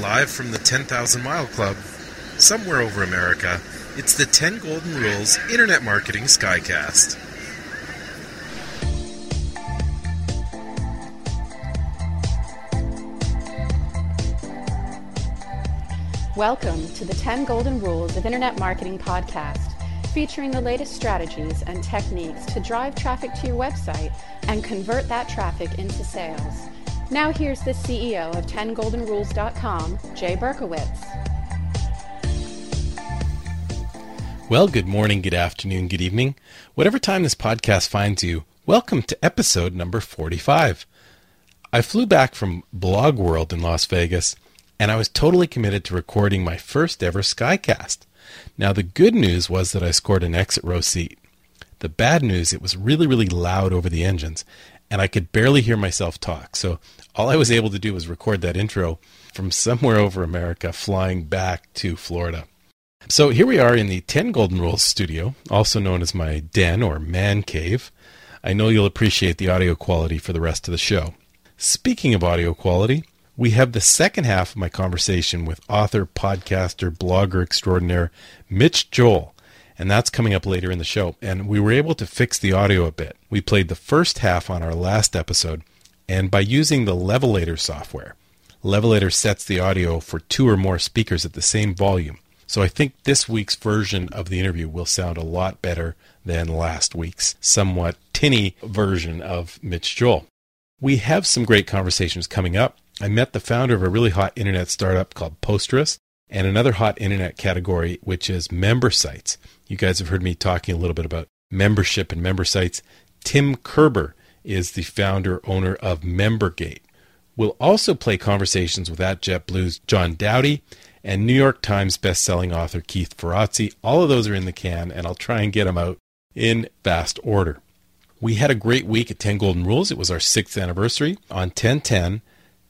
Live from the 10,000 Mile Club, somewhere over America, it's the 10 Golden Rules Internet Marketing Skycast. Welcome to the 10 Golden Rules of Internet Marketing podcast, featuring the latest strategies and techniques to drive traffic to your website and convert that traffic into sales. Now, here's the CEO of 10goldenrules.com, Jay Berkowitz. Well, good morning, good afternoon, good evening. Whatever time this podcast finds you, welcome to episode number 45. I flew back from Blog World in Las Vegas and I was totally committed to recording my first ever Skycast. Now, the good news was that I scored an exit row seat. The bad news, it was really, really loud over the engines, and I could barely hear myself talk. So all I was able to do was record that intro from somewhere over America, flying back to Florida. So here we are in the 10 Golden Rules studio, also known as my den or man cave. I know you'll appreciate the audio quality for the rest of the show. Speaking of audio quality, we have the second half of my conversation with author, podcaster, blogger extraordinaire Mitch Joel, and that's coming up later in the show. And we were able to fix the audio a bit. We played the first half on our last episode, and by using the Levelator software, Levelator sets the audio for two or more speakers at the same volume. So I think this week's version of the interview will sound a lot better than last week's somewhat tinny version of Mitch Joel. We have some great conversations coming up. I met the founder of a really hot internet startup called Posterous and another hot internet category, which is member sites. You guys have heard me talking a little bit about membership and member sites. Tim Kerber is the founder owner of MemberGate. We'll also play conversations with at JetBlue's John Dowdy and New York Times bestselling author Keith Ferrazzi. All of those are in the can, and I'll try and get them out in fast order. We had a great week at 10 Golden Rules. It was our sixth anniversary. On 1010,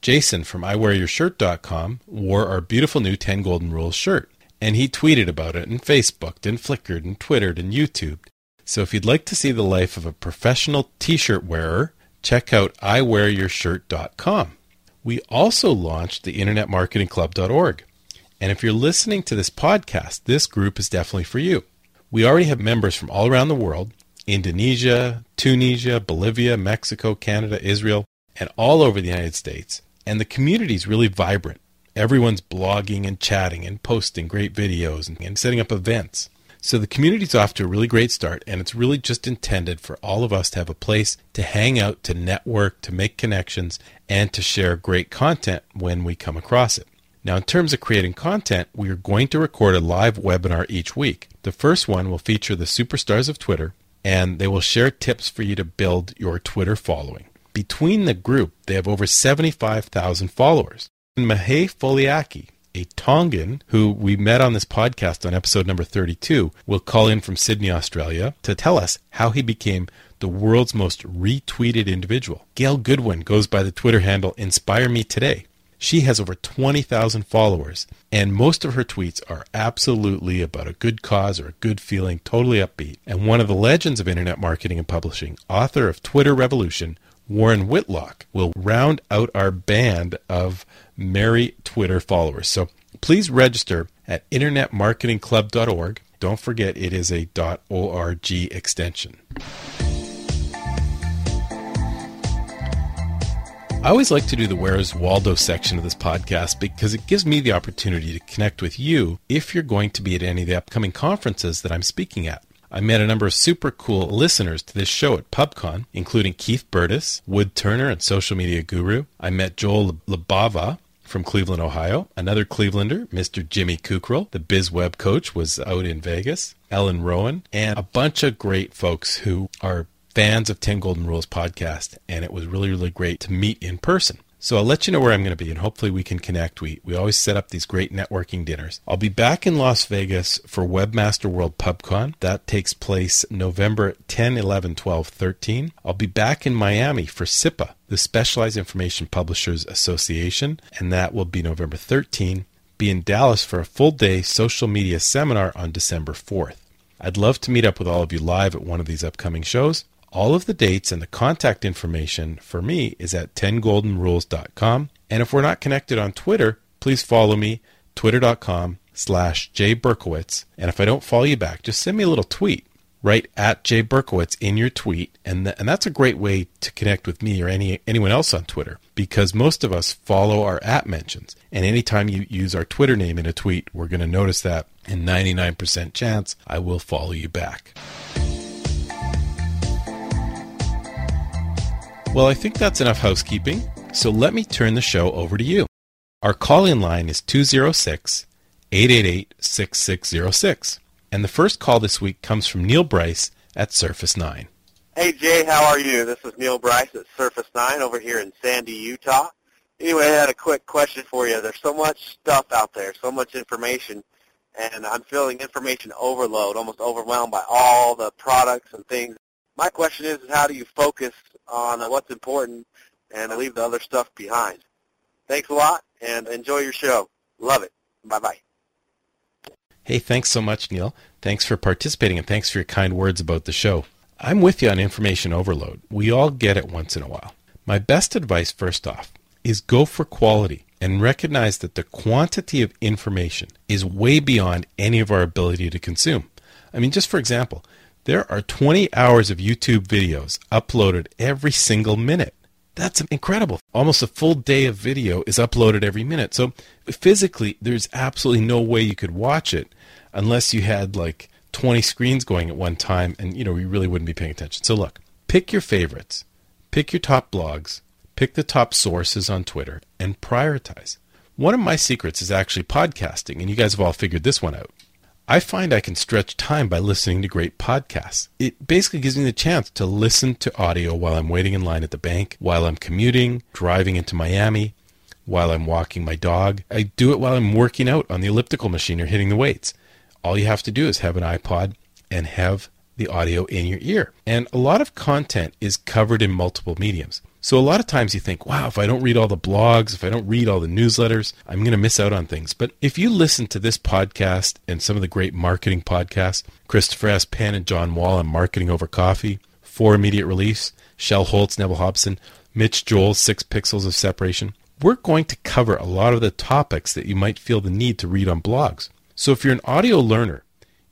Jason from iwearyourshirt.com wore our beautiful new 10 Golden Rules shirt, and he tweeted about it and Facebooked and Flickered and Twittered and YouTubed. So if you'd like to see the life of a professional t-shirt wearer, check out iwearyourshirt.com. We also launched the internetmarketingclub.org. And if you're listening to this podcast, this group is definitely for you. We already have members from all around the world Indonesia, Tunisia, Bolivia, Mexico, Canada, Israel, and all over the United States and the community is really vibrant. Everyone's blogging and chatting and posting great videos and, and setting up events. So the community's off to a really great start, and it's really just intended for all of us to have a place to hang out, to network, to make connections, and to share great content when we come across it. Now, in terms of creating content, we are going to record a live webinar each week. The first one will feature the superstars of Twitter, and they will share tips for you to build your Twitter following. Between the group, they have over 75,000 followers. Mahe Foliaki, a Tongan who we met on this podcast on episode number 32, will call in from Sydney, Australia to tell us how he became the world's most retweeted individual. Gail Goodwin goes by the Twitter handle Inspire Me Today. She has over 20,000 followers, and most of her tweets are absolutely about a good cause or a good feeling, totally upbeat. And one of the legends of internet marketing and publishing, author of Twitter Revolution, Warren Whitlock will round out our band of merry Twitter followers. So please register at internetmarketingclub.org. Don't forget it is a .org extension. I always like to do the Where's Waldo section of this podcast because it gives me the opportunity to connect with you if you're going to be at any of the upcoming conferences that I'm speaking at. I met a number of super cool listeners to this show at PubCon, including Keith Burtis, Wood Turner, and social media guru. I met Joel Labava from Cleveland, Ohio. Another Clevelander, Mr. Jimmy Kukral, the biz web coach, was out in Vegas. Ellen Rowan, and a bunch of great folks who are fans of 10 Golden Rules podcast. And it was really, really great to meet in person. So I'll let you know where I'm going to be and hopefully we can connect. We, we always set up these great networking dinners. I'll be back in Las Vegas for Webmaster World PubCon. That takes place November 10, 11, 12, 13. I'll be back in Miami for SIPA, the Specialized Information Publishers Association, and that will be November 13. Be in Dallas for a full day social media seminar on December 4th. I'd love to meet up with all of you live at one of these upcoming shows. All of the dates and the contact information for me is at 10goldenrules.com. And if we're not connected on Twitter, please follow me, twitter.com slash jberkowitz. And if I don't follow you back, just send me a little tweet right at Jay Berkowitz in your tweet, and th- and that's a great way to connect with me or any anyone else on Twitter because most of us follow our app mentions, and anytime you use our Twitter name in a tweet, we're going to notice that, and 99% chance I will follow you back. Well, I think that's enough housekeeping, so let me turn the show over to you. Our call in line is 206 888 6606. And the first call this week comes from Neil Bryce at Surface 9. Hey, Jay, how are you? This is Neil Bryce at Surface 9 over here in Sandy, Utah. Anyway, I had a quick question for you. There's so much stuff out there, so much information, and I'm feeling information overload, almost overwhelmed by all the products and things. My question is, how do you focus on what's important and leave the other stuff behind? Thanks a lot, and enjoy your show. Love it. Bye-bye. Hey, thanks so much, Neil. Thanks for participating and thanks for your kind words about the show. I'm with you on information overload. We all get it once in a while. My best advice, first off, is go for quality and recognize that the quantity of information is way beyond any of our ability to consume. I mean, just for example, there are 20 hours of YouTube videos uploaded every single minute. That's incredible. Almost a full day of video is uploaded every minute. So physically, there's absolutely no way you could watch it unless you had like 20 screens going at one time and you know you really wouldn't be paying attention. So look, pick your favorites. Pick your top blogs, pick the top sources on Twitter and prioritize. One of my secrets is actually podcasting and you guys have all figured this one out. I find I can stretch time by listening to great podcasts. It basically gives me the chance to listen to audio while I'm waiting in line at the bank, while I'm commuting, driving into Miami, while I'm walking my dog. I do it while I'm working out on the elliptical machine or hitting the weights all you have to do is have an iPod and have the audio in your ear. And a lot of content is covered in multiple mediums. So a lot of times you think, wow, if I don't read all the blogs, if I don't read all the newsletters, I'm going to miss out on things. But if you listen to this podcast and some of the great marketing podcasts, Christopher S. Penn and John Wall on Marketing Over Coffee, For Immediate Release, Shel Holtz, Neville Hobson, Mitch Joel's Six Pixels of Separation, we're going to cover a lot of the topics that you might feel the need to read on blogs. So if you're an audio learner,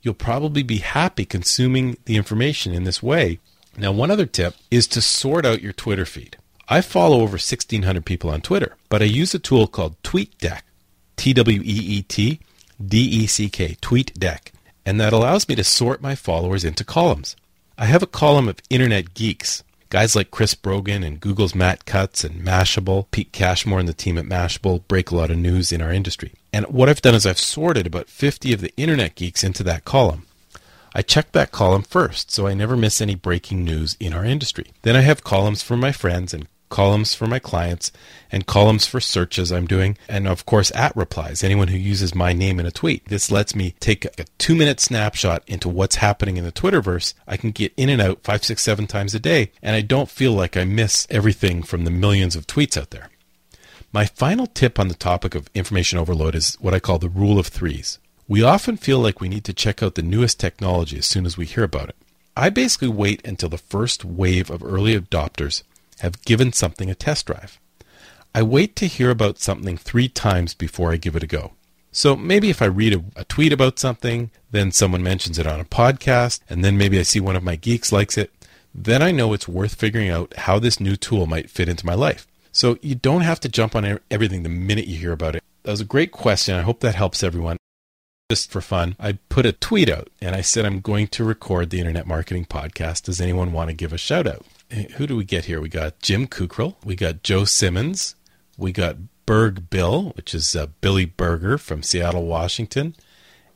you'll probably be happy consuming the information in this way. Now, one other tip is to sort out your Twitter feed. I follow over 1,600 people on Twitter, but I use a tool called TweetDeck, T W E E T D E C K, TweetDeck, and that allows me to sort my followers into columns. I have a column of internet geeks, guys like Chris Brogan and Google's Matt Cutts and Mashable, Pete Cashmore and the team at Mashable break a lot of news in our industry. And what I've done is I've sorted about 50 of the internet geeks into that column. I check that column first, so I never miss any breaking news in our industry. Then I have columns for my friends and columns for my clients and columns for searches I'm doing, and of course at replies, anyone who uses my name in a tweet. This lets me take a two minute snapshot into what's happening in the Twitterverse. I can get in and out five, six, seven times a day, and I don't feel like I miss everything from the millions of tweets out there. My final tip on the topic of information overload is what I call the rule of threes. We often feel like we need to check out the newest technology as soon as we hear about it. I basically wait until the first wave of early adopters have given something a test drive. I wait to hear about something three times before I give it a go. So maybe if I read a, a, tweet about something, then someone mentions it on a podcast, and then maybe I see one of my geeks likes it, then I know it's worth figuring out how this new tool might fit into my life. So you don't have to jump on everything the minute you hear about it. That was a great question. I hope that helps everyone. Just for fun, I put a tweet out and I said I'm going to record the Internet Marketing Podcast. Does anyone want to give a shout out? Who do we get here? We got Jim Kukral, we got Joe Simmons, we got Berg Bill, which is uh, Billy Berger from Seattle, Washington,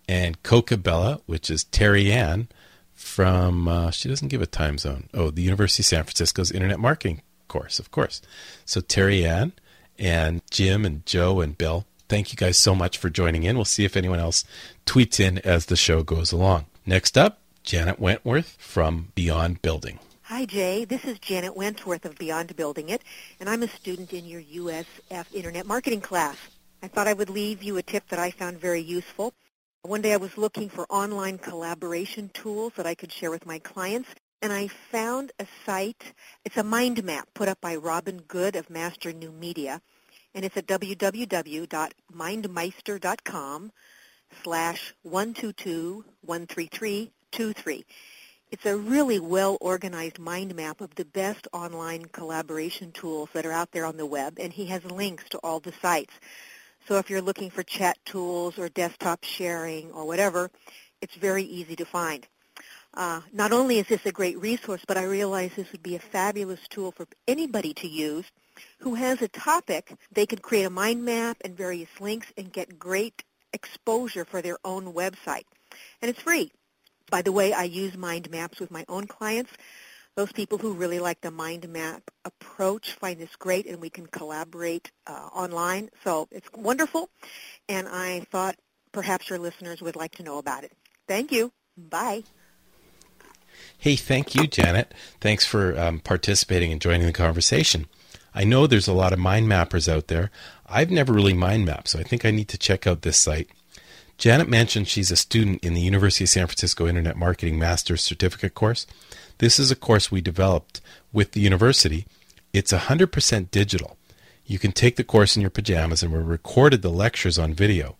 and Coca Bella, which is Terry Ann from, uh, she doesn't give a time zone. Oh, the University of San Francisco's Internet Marketing course, of course. So Terry Ann and Jim and Joe and Bill, thank you guys so much for joining in. We'll see if anyone else tweets in as the show goes along. Next up, Janet Wentworth from Beyond Building. Hi, Jay. This is Janet Wentworth of Beyond Building It, and I'm a student in your USF Internet Marketing class. I thought I would leave you a tip that I found very useful. One day I was looking for online collaboration tools that I could share with my clients, and I found a site. It's a mind map put up by Robin Good of Master New Media. And it's at www.mindmeister.com slash 122-133-23. It's a really well-organized mind map of the best online collaboration tools that are out there on the web, and he has links to all the sites. So if you're looking for chat tools or desktop sharing or whatever, it's very easy to find. Uh, not only is this a great resource, but I realize this would be a fabulous tool for anybody to use who has a topic. They could create a mind map and various links and get great exposure for their own website. And it's free. By the way, I use mind maps with my own clients. Those people who really like the mind map approach find this great and we can collaborate uh, online. So it's wonderful. And I thought perhaps your listeners would like to know about it. Thank you. Bye. Hey, thank you, Janet. Thanks for um, participating and joining the conversation. I know there's a lot of mind mappers out there. I've never really mind mapped, so I think I need to check out this site. Janet mentioned she's a student in the University of San Francisco Internet Marketing Master's Certificate course. This is a course we developed with the university. It's 100% digital. You can take the course in your pajamas, and we recorded the lectures on video.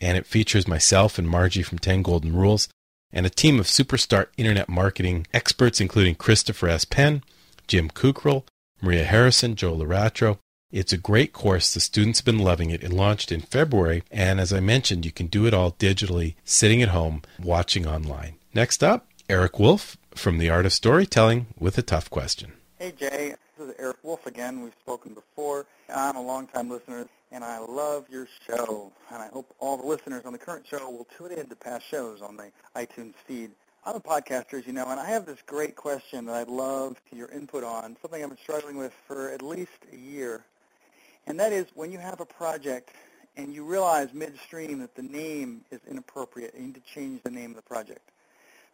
And it features myself and Margie from 10 Golden Rules and a team of superstar internet marketing experts, including Christopher S. Penn, Jim Kukral, Maria Harrison, Joe Laratro. it's a great course. The students have been loving it. It launched in February, and as I mentioned, you can do it all digitally, sitting at home, watching online. Next up, Eric Wolf from The Art of Storytelling with a tough question. Hey, Jay. This is Eric Wolf again. We've spoken before. I'm a longtime listener, and I love your show. And I hope all the listeners on the current show will tune in to past shows on the iTunes feed. I'm a podcaster, as you know, and I have this great question that I'd love your input on, something I've been struggling with for at least a year. And that is when you have a project and you realize midstream that the name is inappropriate, you need to change the name of the project.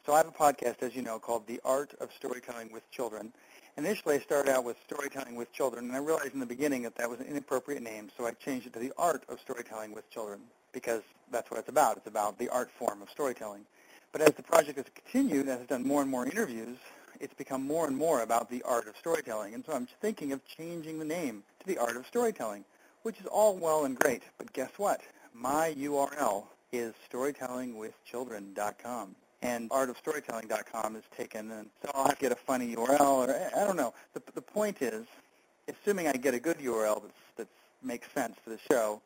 So I have a podcast, as you know, called The Art of Storytelling with Children. Initially, I started out with Storytelling with Children, and I realized in the beginning that that was an inappropriate name, so I changed it to The Art of Storytelling with Children because that's what it's about. It's about the art form of storytelling. But as the project has continued, as I've done more and more interviews, it's become more and more about the art of storytelling. And so I'm thinking of changing the name to the art of storytelling, which is all well and great. But guess what? My URL is storytellingwithchildren.com. And artofstorytelling.com is taken, and so I'll have to get a funny URL, or I don't know. The, the point is, assuming I get a good URL that makes sense for the show,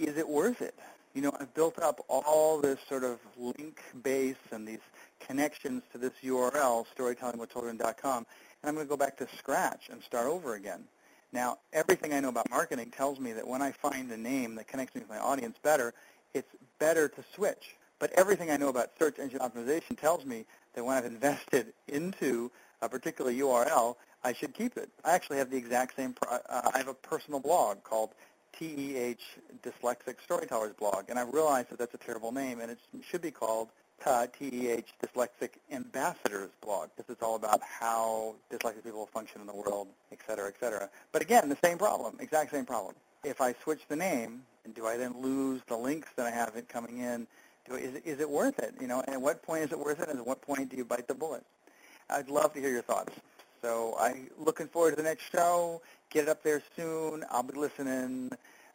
is it worth it? You know, I've built up all this sort of link base and these connections to this URL, storytellingwithchildren.com, and I'm going to go back to scratch and start over again. Now, everything I know about marketing tells me that when I find a name that connects me with my audience better, it's better to switch. But everything I know about search engine optimization tells me that when I've invested into a particular URL, I should keep it. I actually have the exact same, pro- uh, I have a personal blog called TEH Dyslexic Storytellers blog, and I realize that that's a terrible name, and it should be called uh, TEH Dyslexic Ambassadors blog because it's all about how dyslexic people function in the world, et cetera, et cetera. But again, the same problem, exact same problem. If I switch the name, do I then lose the links that I have it coming in? Do, is, is it worth it? You know, and at what point is it worth it? And at what point do you bite the bullet? I'd love to hear your thoughts. So I'm looking forward to the next show. Get it up there soon. I'll be listening,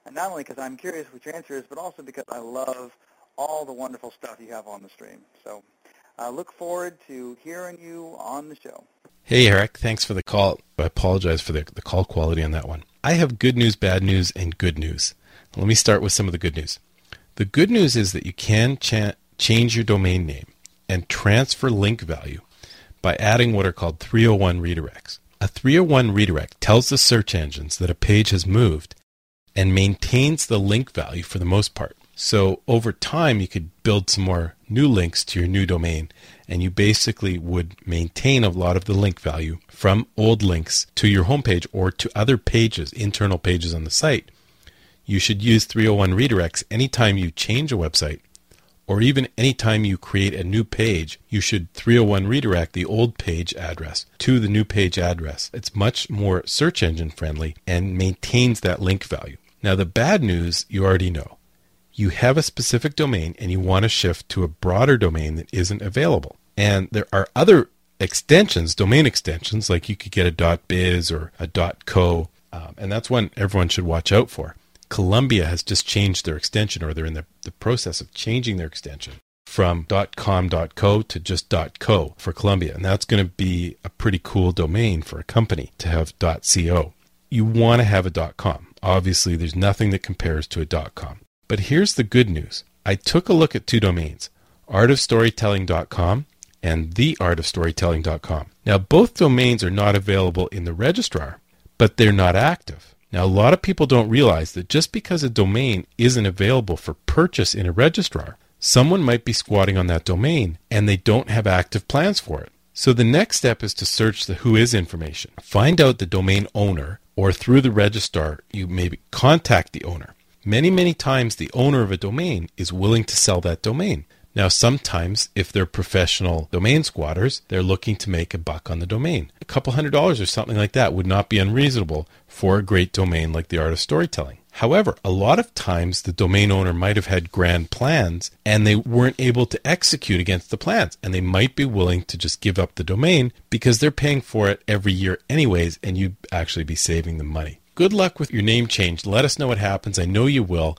and not only because I'm curious what your answer is, but also because I love all the wonderful stuff you have on the stream. So I look forward to hearing you on the show. Hey, Eric. Thanks for the call. I apologize for the, the call quality on that one. I have good news, bad news, and good news. Let me start with some of the good news. The good news is that you can cha- change your domain name and transfer link value by adding what are called 301 redirects. A 301 redirect tells the search engines that a page has moved and maintains the link value for the most part. So over time, you could build some more new links to your new domain, and you basically would maintain a lot of the link value from old links to your homepage or to other pages, internal pages on the site. You should use 301 redirects anytime you change a website or even anytime you create a new page, you should 301 redirect the old page address to the new page address. It's much more search engine friendly and maintains that link value. Now, the bad news you already know you have a specific domain and you want to shift to a broader domain that isn't available. And there are other extensions, domain extensions, like you could get a .biz or a .co, Um, and that's one everyone should watch out for. Columbia has just changed their extension, or they're in the, the process of changing their extension from .com.co to just .co for Columbia. And that's going to be a pretty cool domain for a company to have .co. You want to have a .com. Obviously, there's nothing that compares to a .com. But here's the good news. I took a look at two domains, artofstorytelling.com and theartofstorytelling.com. Now, both domains are not available in the registrar, but they're not active. Now, a lot of people don't realize that just because a domain isn't available for purchase in a registrar, someone might be squatting on that domain and they don't have active plans for it. So the next step is to search the WHOIS information. Find out the domain owner, or through the registrar, you maybe contact the owner. Many, many times the owner of a domain is willing to sell that domain. Now, sometimes if they're professional domain squatters, they're looking to make a buck on the domain. A couple hundred dollars or something like that would not be unreasonable for a great domain like the art of storytelling. However, a lot of times the domain owner might have had grand plans and they weren't able to execute against the plans. And they might be willing to just give up the domain because they're paying for it every year, anyways, and you'd actually be saving them money. Good luck with your name change. Let us know what happens. I know you will.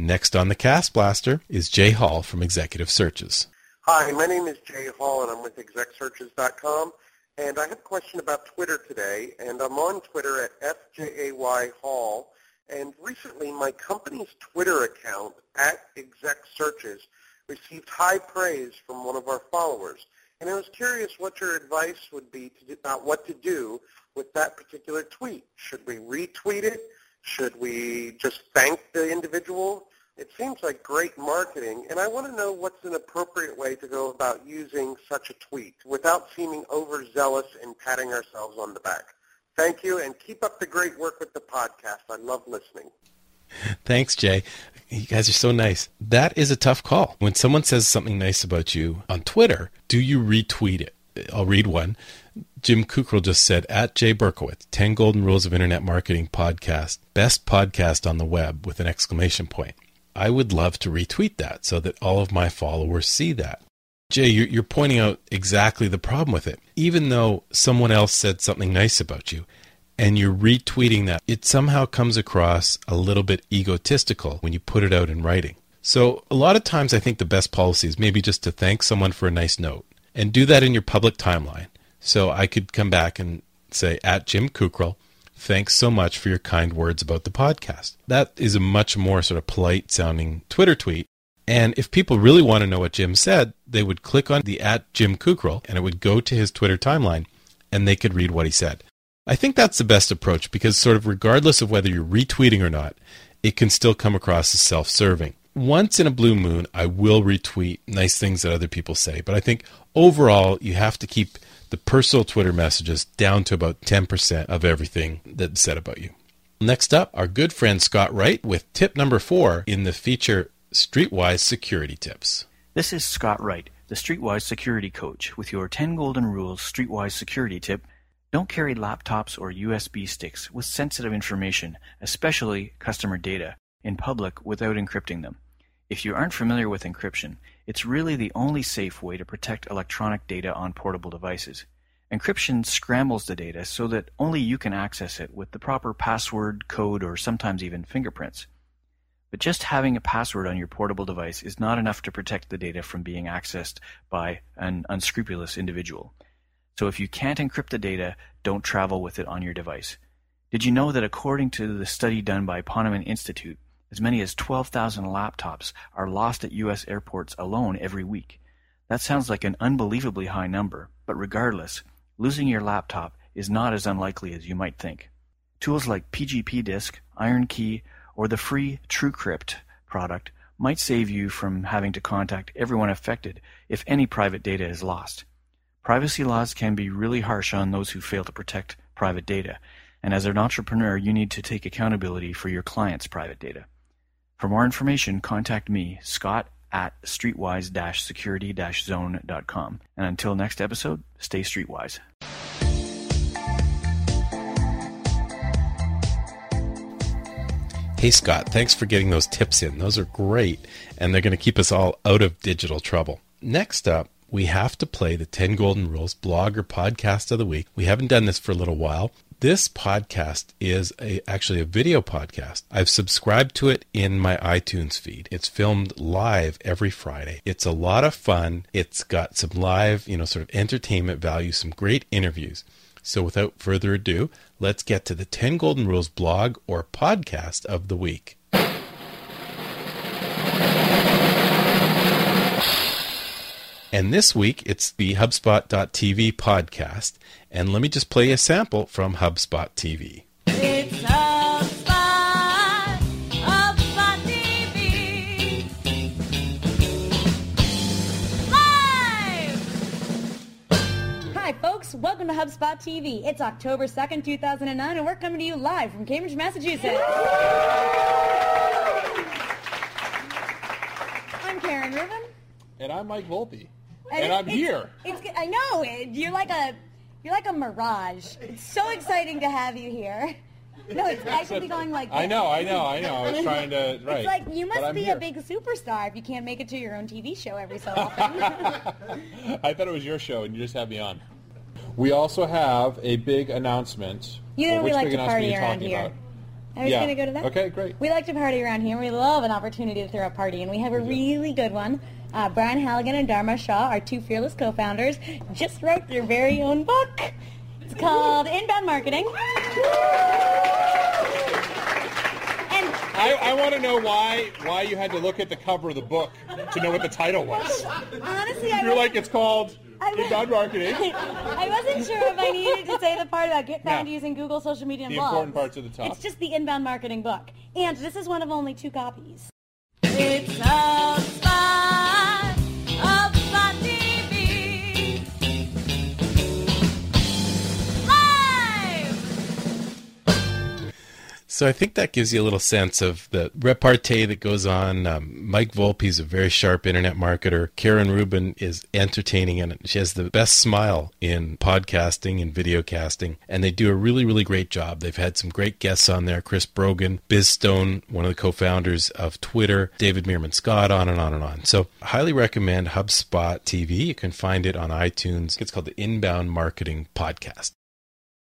Next on the CastBlaster is Jay Hall from Executive Searches. Hi, my name is Jay Hall, and I'm with ExecSearches.com. And I have a question about Twitter today, and I'm on Twitter at FJAY Hall. And recently, my company's Twitter account, at ExecSearches, received high praise from one of our followers. And I was curious what your advice would be to, about what to do with that particular tweet. Should we retweet it? Should we just thank the individual? It seems like great marketing, and I want to know what's an appropriate way to go about using such a tweet without seeming overzealous and patting ourselves on the back. Thank you, and keep up the great work with the podcast. I love listening. Thanks, Jay. You guys are so nice. That is a tough call. When someone says something nice about you on Twitter, do you retweet it? I'll read one. Jim Kukral just said at Jay Berkowitz, 10 Golden Rules of Internet Marketing podcast, best podcast on the web with an exclamation point. I would love to retweet that so that all of my followers see that. Jay, you're, pointing out exactly the problem with it. Even though someone else said something nice about you and you're retweeting that, it somehow comes across a little bit egotistical when you put it out in writing. So, a lot of times, I think the best policy is maybe just to thank someone for a nice note and do that in your public timeline. So, I could come back and say, at Jim Kukral, Thanks so much for your kind words about the podcast. That is a much more sort of polite sounding Twitter tweet. And if people really want to know what Jim said, they would click on the at Jim Kukral and it would go to his Twitter timeline and they could read what he said. I think that's the best approach because, sort of, regardless of whether you're retweeting or not, it can still come across as self serving. Once in a blue moon, I will retweet nice things that other people say, but I think overall, you have to keep the personal Twitter messages down to about 10% of everything that's said about you. Next up, our good friend Scott Wright with tip number four in the feature Streetwise Security Tips. This is Scott Wright, the Streetwise Security Coach, with your 10 Golden Rules Streetwise Security Tip. Don't carry laptops or USB sticks with sensitive information, especially customer data, in public without encrypting them. If you aren't familiar with encryption, it's really the only safe way to protect electronic data on portable devices. Encryption scrambles the data so that only you can access it with the proper password, code, or sometimes even fingerprints. But just having a password on your portable device is not enough to protect the data from being accessed by an unscrupulous individual. So if you can't encrypt the data, don't travel with it on your device. Did you know that according to the study done by Ponemon Institute, as many as 12,000 laptops are lost at U.S. airports alone every week. That sounds like an unbelievably high number, but regardless, losing your laptop is not as unlikely as you might think. Tools like PGP Disk, IronKey, or the free TrueCrypt product might save you from having to contact everyone affected if any private data is lost. Privacy laws can be really harsh on those who fail to protect private data, and as an entrepreneur, you need to take accountability for your client's private data. For more information, contact me, Scott at streetwise-security-zone.com. And until next episode, stay streetwise. Hey Scott, thanks for getting those tips in. Those are great, and they're going to keep us all out of digital trouble. Next up, we have to play the 10 Golden Rules blog or podcast of the week. We haven't done this for a little while, This podcast is a, actually a video podcast. I've subscribed to it in my iTunes feed. It's filmed live every Friday. It's a lot of fun. It's got some live, you know, sort of entertainment value, some great interviews. So without further ado, let's get to the 10 Golden Rules blog or podcast of the week. And this week it's the HubSpot.tv podcast. And let me just play a sample from HubSpot TV. It's HubSpot, HubSpot TV. Live! Hi, folks. Welcome to HubSpot TV. It's October 2nd, 2009, and we're coming to you live from Cambridge, Massachusetts. I'm Karen Rubin. And I'm Mike Volpe. And And I'm it's- here. It's, I know. You're like a you're like a mirage. It's so exciting to have you here. No, it's I should be going like this. I know, I know, I know. I was trying to, right. It's like you must be here. a big superstar if you can't make it to your own TV show every so often. I thought it was your show, and you just had me on. We also have a big announcement. You Well, know we which like to party around talking here. about? I was Yeah. going to go to that. Okay, great. We like to party around here. We love an opportunity to throw a party, and we have a really good one. Uh, Brian Halligan and Dharmesh Shah, our two fearless co-founders, just wrote their very own book. It's called Inbound Marketing. And I, I want to know why why you had to look at the cover of the book to know what the title was. honestly, I You're like, it's called I- Inbound Marketing. I wasn't sure if I needed to say the part about get found Yeah. using Google social media and The blogs. important parts at the top. It's just the inbound marketing book. And this is one of only two copies. It's HubSpot, So I think that gives you a little sense of the repartee that goes on. Um, Mike Volpe is a very sharp internet marketer. Karen Rubin is entertaining and she has the best smile in podcasting and video casting. And they do a really, really great job. They've had some great guests on there. Chris Brogan, Biz Stone, one of the co-founders of Twitter, David Meerman Scott, on and on and on. So highly recommend HubSpot TV. You can find it on iTunes. It's called the Inbound Marketing Podcast.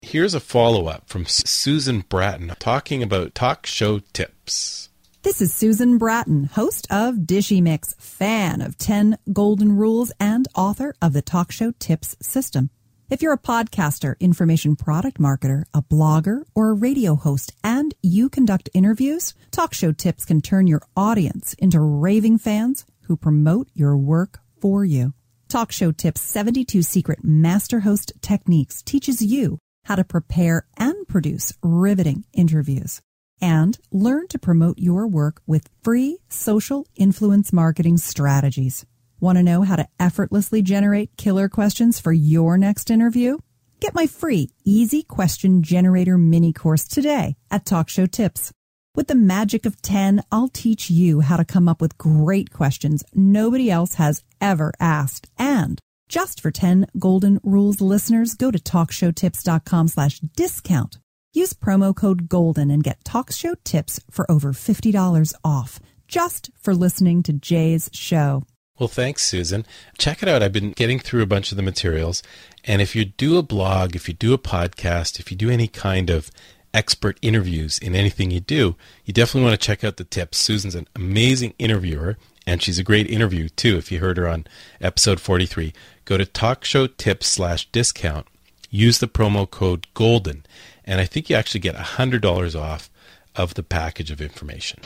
Here's a follow up from Susan Bratton talking about talk show tips. This is Susan Bratton, host of Dishy Mix, fan of 10 Golden Rules, and author of the Talk Show Tips System. If you're a podcaster, information product marketer, a blogger, or a radio host, and you conduct interviews, Talk Show Tips can turn your audience into raving fans who promote your work for you. Talk Show Tips 72 Secret Master Host Techniques teaches you how to prepare and produce riveting interviews and learn to promote your work with free social influence marketing strategies. Want to know how to effortlessly generate killer questions for your next interview? Get my free Easy Question Generator mini course today at Talk Show Tips. With the magic of 10, I'll teach you how to come up with great questions nobody else has ever asked. And just for 10 Golden Rules listeners, go to talkshowtips.com slash discount. Use promo code GOLDEN and get talk show tips for over $50 off just for listening to Jay's show. Well, thanks, Susan. Check it out. I've been getting through a bunch of the materials. And if you do a blog, if you do a podcast, if you do any kind of expert interviews in anything you do, you definitely want to check out the tips. Susan's an amazing interviewer, and she's a great interview, too. If you heard her on episode 43, go to talkshowtips slash discount. Use the promo code GOLDEN, and I think you actually get $100 off of the package of information.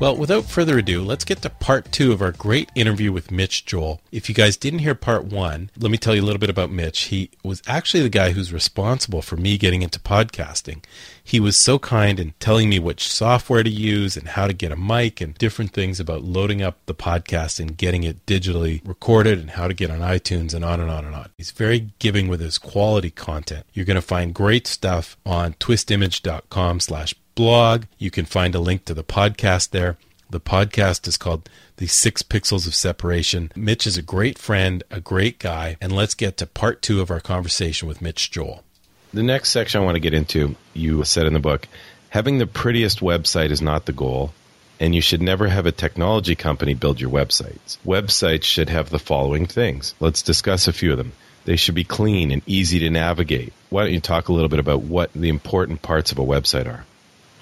Well, without further ado, let's get to part two of our great interview with Mitch Joel. If you guys didn't hear part one, let me tell you a little bit about Mitch. He was actually the guy who's responsible for me getting into podcasting. He was so kind in telling me which software to use and how to get a mic and different things about loading up the podcast and getting it digitally recorded and how to get on iTunes and on and on and on. He's very giving with his quality content. You're going to find great stuff on twistimage.com slash blog. You can find a link to the podcast there. The podcast is called The Six Pixels of Separation. Mitch is a great friend, a great guy, and let's get to part two of our conversation with Mitch Joel. The next section I want to get into, you said in the book, having the prettiest website is not the goal. and you should never have a technology company build your websites. Websites should have the following things. Let's discuss a few of them. They should be clean and easy to navigate. Why don't you talk a little bit about what the important parts of a website are?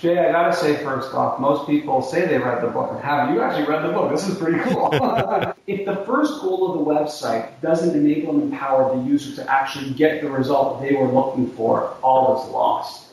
Jay, I gotta say first off, most people say they read the book and haven't. You actually read the book. This is pretty cool. if the first goal of the website doesn't enable and empower the user to actually get the result they were looking for, all is lost.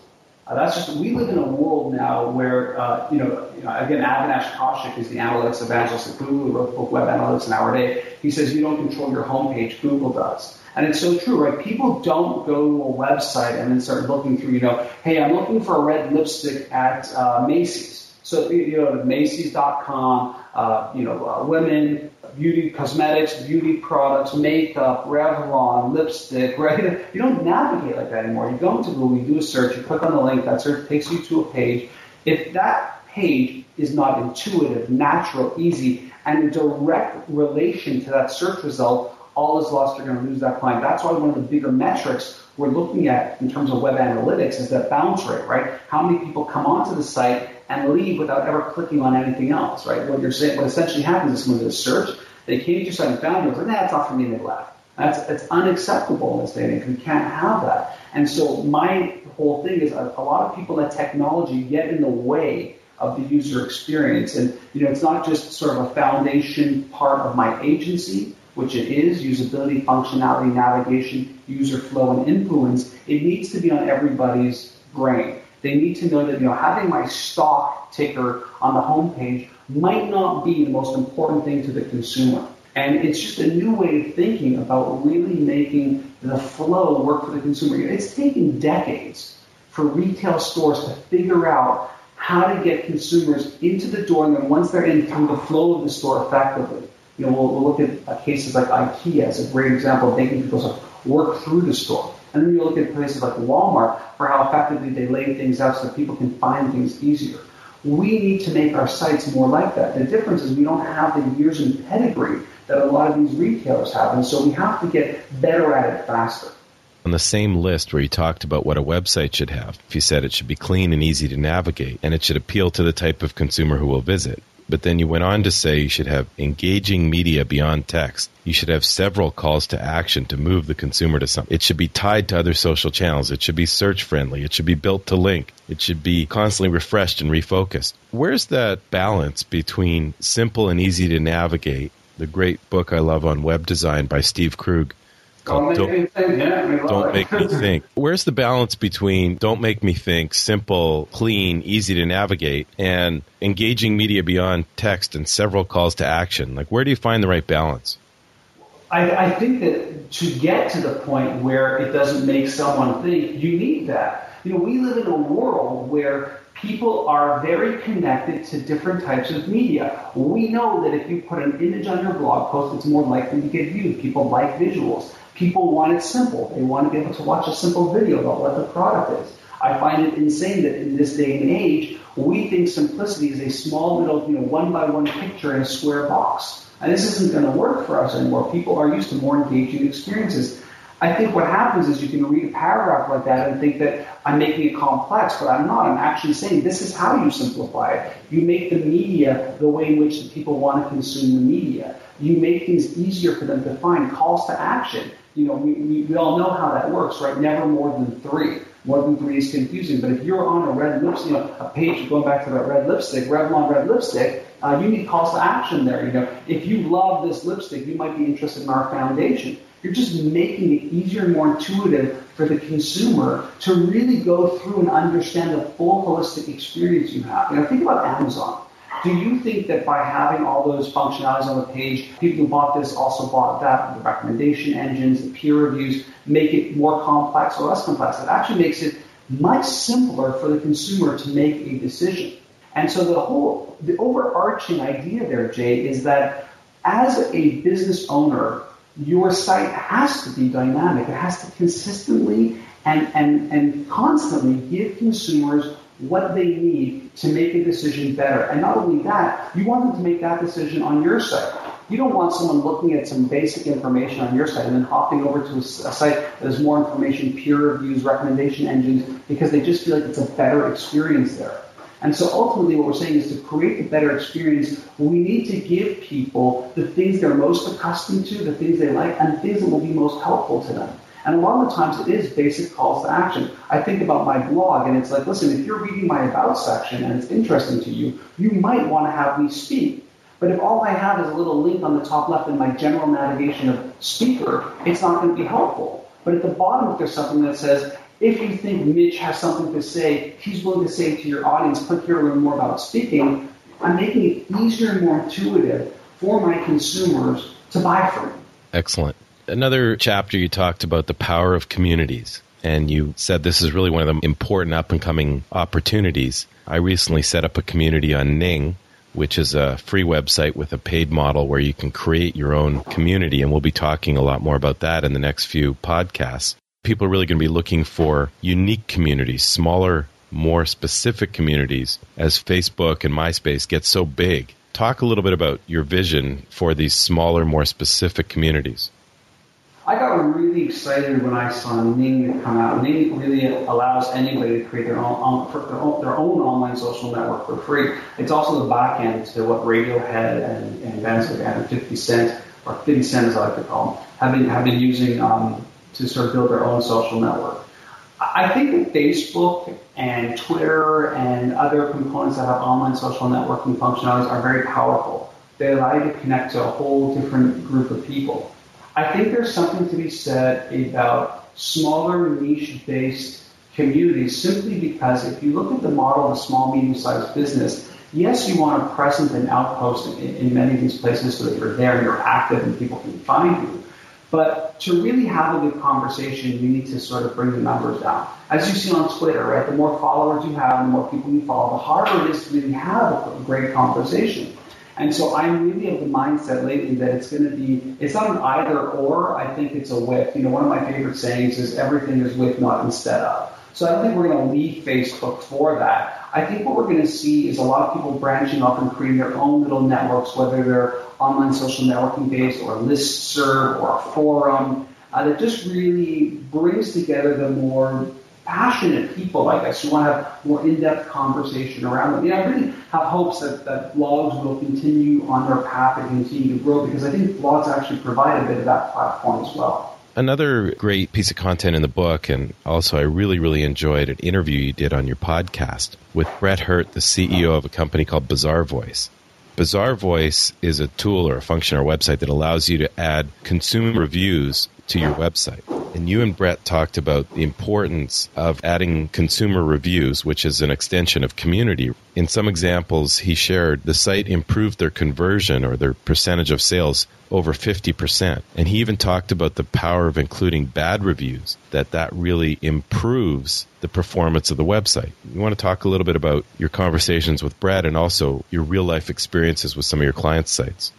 Uh, that's just we live in a world now where uh, you, know, you know again Avinash Kaushik is the analytics evangelist at Google who wrote the book Web Analytics an Hour a Day. He says you don't control your homepage, Google does. And it's so true, right? People don't go to a website and then start looking through, you know, hey, I'm looking for a red lipstick at uh, Macy's. So, you know, Macy's.com, uh, you know, uh, women, beauty, cosmetics, beauty products, makeup, Revlon, lipstick, right? You don't navigate like that anymore. You go into Google, you do a search, you click on the link, that search takes you to a page. If that page is not intuitive, natural, easy, and in direct relation to that search result, all is lost, you're going to lose that client. That's why one of the bigger metrics we're looking at in terms of web analytics is that bounce rate, right? How many people come onto the site and leave without ever clicking on anything else, right? What you're saying, what essentially happens is did a search, they came to your site and found you, was like, nah, it's not for me, and they left. That's, that's unacceptable in this day and age. We can't have that. And so my whole thing is a, a lot of people that technology get in the way of the user experience. And, you know, it's not just sort of a foundation part of my agency, which it is, usability, functionality, navigation, user flow, and influence, it needs to be on everybody's brain. They need to know that you know having my stock ticker on the homepage might not be the most important thing to the consumer. And it's just a new way of thinking about really making the flow work for the consumer. It's taken decades for retail stores to figure out how to get consumers into the door and then once they're in through the flow of the store effectively. You know, we'll, we'll look at uh, cases like IKEA as a great example of making people sort of work through the store. And then you look at places like Walmart for how effectively they lay things out so that people can find things easier. We need to make our sites more like that. The difference is we don't have the years and pedigree that a lot of these retailers have, and so we have to get better at it faster. On the same list where you talked about what a website should have, if you said it should be clean and easy to navigate, and it should appeal to the type of consumer who will visit, but then you went on to say you should have engaging media beyond text. You should have several calls to action to move the consumer to something. It should be tied to other social channels. It should be search friendly. It should be built to link. It should be constantly refreshed and refocused. Where's that balance between simple and easy to navigate? The great book I love on web design by Steve Krug don't, don't, make, me think. don't make me think. Where's the balance between don't make me think, simple, clean, easy to navigate, and engaging media beyond text and several calls to action? Like, where do you find the right balance? I, I think that to get to the point where it doesn't make someone think, you need that. You know, we live in a world where people are very connected to different types of media. We know that if you put an image on your blog post, it's more likely to get viewed. People like visuals. People want it simple. They want to be able to watch a simple video about what the product is. I find it insane that in this day and age, we think simplicity is a small little, you know, one by one picture in a square box. And this isn't going to work for us anymore. People are used to more engaging experiences. I think what happens is you can read a paragraph like that and think that I'm making it complex, but I'm not. I'm actually saying this is how you simplify it. You make the media the way in which the people want to consume the media. You make things easier for them to find calls to action you know, we, we, all know how that works, right? Never more than three. More than three is confusing. But if you're on a red lipstick, you know, a page going back to that red lipstick, Revlon red lipstick, uh, you need calls to action there. You know, if you love this lipstick, you might be interested in our foundation. You're just making it easier and more intuitive for the consumer to really go through and understand the full holistic experience you have. You know, think about Amazon. Do you think that by having all those functionalities on the page, people who bought this also bought that, the recommendation engines, the peer reviews, make it more complex or less complex? It actually makes it much simpler for the consumer to make a decision. And so the whole, the overarching idea there, Jay, is that as a business owner, your site has to be dynamic. It has to consistently and, and, and constantly give consumers what they need to make a decision better. And not only that, you want them to make that decision on your site. You don't want someone looking at some basic information on your site and then hopping over to a, site that has more information, peer reviews, recommendation engines, because they just feel like it's a better experience there. And so ultimately what we're saying is to create a better experience, we need to give people the things they're most accustomed to, the things they like, and the things that will be most helpful to them. And a lot of the times it is basic calls to action. I think about my blog and it's like, listen, if you're reading my about section and it's interesting to you, you might want to have me speak. But if all I have is a little link on the top left in my general navigation of speaker, it's not going to be helpful. But at the bottom, if there's something that says, if you think Mitch has something to say, he's willing to say to your audience, click here to learn more about speaking, I'm making it easier and more intuitive for my consumers to buy from. Excellent another chapter you talked about the power of communities. And you said this is really one of the important up and coming opportunities. I recently set up a community on Ning, which is a free website with a paid model where you can create your own community. And we'll be talking a lot more about that in the next few podcasts. People are really going to be looking for unique communities, smaller, more specific communities as Facebook and MySpace get so big. Talk a little bit about your vision for these smaller, more specific communities. I got really excited when I saw Ning come out. Ning really allows anybody to create their own, their own, online social network for free. It's also the back end to what Radiohead and, and bands like and 50 Cent, or 50 Cent as I like to call them, have been, have been using um, to sort of build their own social network. I think that Facebook and Twitter and other components that have online social networking functionalities are very powerful. They allow you to connect to a whole different group of people. I think there's something to be said about smaller niche-based communities simply because if you look at the model of a small, medium-sized business, yes, you want a presence and outpost in, in many of these places so that you're there and you're active and people can find you. But to really have a good conversation, you need to sort of bring the numbers down. As you see on Twitter, right, the more followers you have, and the more people you follow, the harder it is to really have a great conversation. And so I'm really of the mindset lately that it's going to be, it's not an either or, I think it's a with. You know, one of my favorite sayings is everything is with, not instead of. So I don't think we're going to leave Facebook for that. I think what we're going to see is a lot of people branching off and creating their own little networks, whether they're online social networking based or listserv or a forum, uh, that just really brings together the more passionate people like us who want to have more in-depth conversation around them. You I really have hopes that, that blogs will continue on their path and continue to grow because I think blogs actually provide a bit of that platform as well. Another great piece of content in the book, and also I really, really enjoyed an interview you did on your podcast with Brett Hurt, the CEO of a company called Bazaarvoice. Bazaar Voice is a tool or a function or website that allows you to add consumer reviews to your website. And you and Brett talked about the importance of adding consumer reviews, which is an extension of community. In some examples, he shared the site improved their conversion or their percentage of sales over 50%. And he even talked about the power of including bad reviews, that that really improves the performance of the website. You want to talk a little bit about your conversations with Brett and also your real life experiences with some of your clients' sites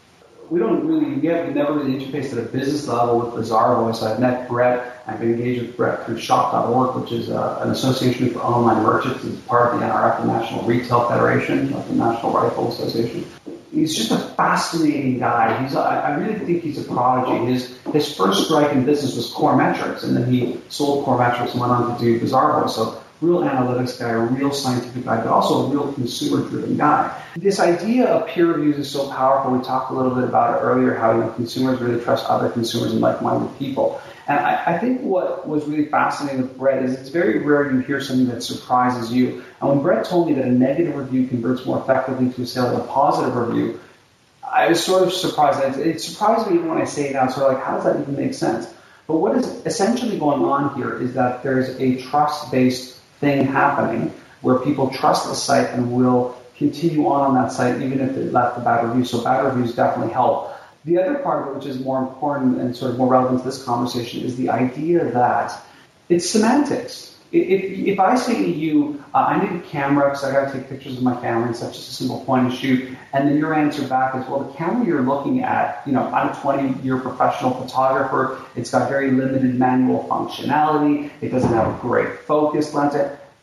we don't really get, we never really interfaced at a business level with Bazaarvoice. I've met Brett. I've been engaged with Brett through Shop.org, which is uh, an association for online merchants. It's part of the NRF, the National Retail Federation, like the National Rifle Association. He's just a fascinating guy. He's, I, I really think he's a prodigy. His, his first strike in business was Coremetrics, and then he sold Coremetrics and went on to do Bazaarvoice. So real analytics guy, a real scientific guy, but also a real consumer-driven guy. This idea of peer reviews is so powerful. We talked a little bit about it earlier, how you know, consumers really trust other consumers and like-minded people. And I, I, think what was really fascinating with Brett is it's very rare you hear something that surprises you. And when Brett told me that a negative review converts more effectively to a sale than a positive review, I was sort of surprised. It, it surprised me even when I say it now. Sort of like, how does that even make sense? But what is essentially going on here is that there's a trust-based thing happening where people trust the site and will continue on on that site even if they left a bad review. So bad reviews definitely help. The other part of it, which is more important and sort of more relevant to this conversation, is the idea that it's semantics. If, if I say to you, uh, I need a camera because I got to take pictures of my family and such as a simple point and shoot, and then your answer back is, well, the camera you're looking at, you know, I'm a 20-year professional photographer. It's got very limited manual functionality. It doesn't have a great focus lens.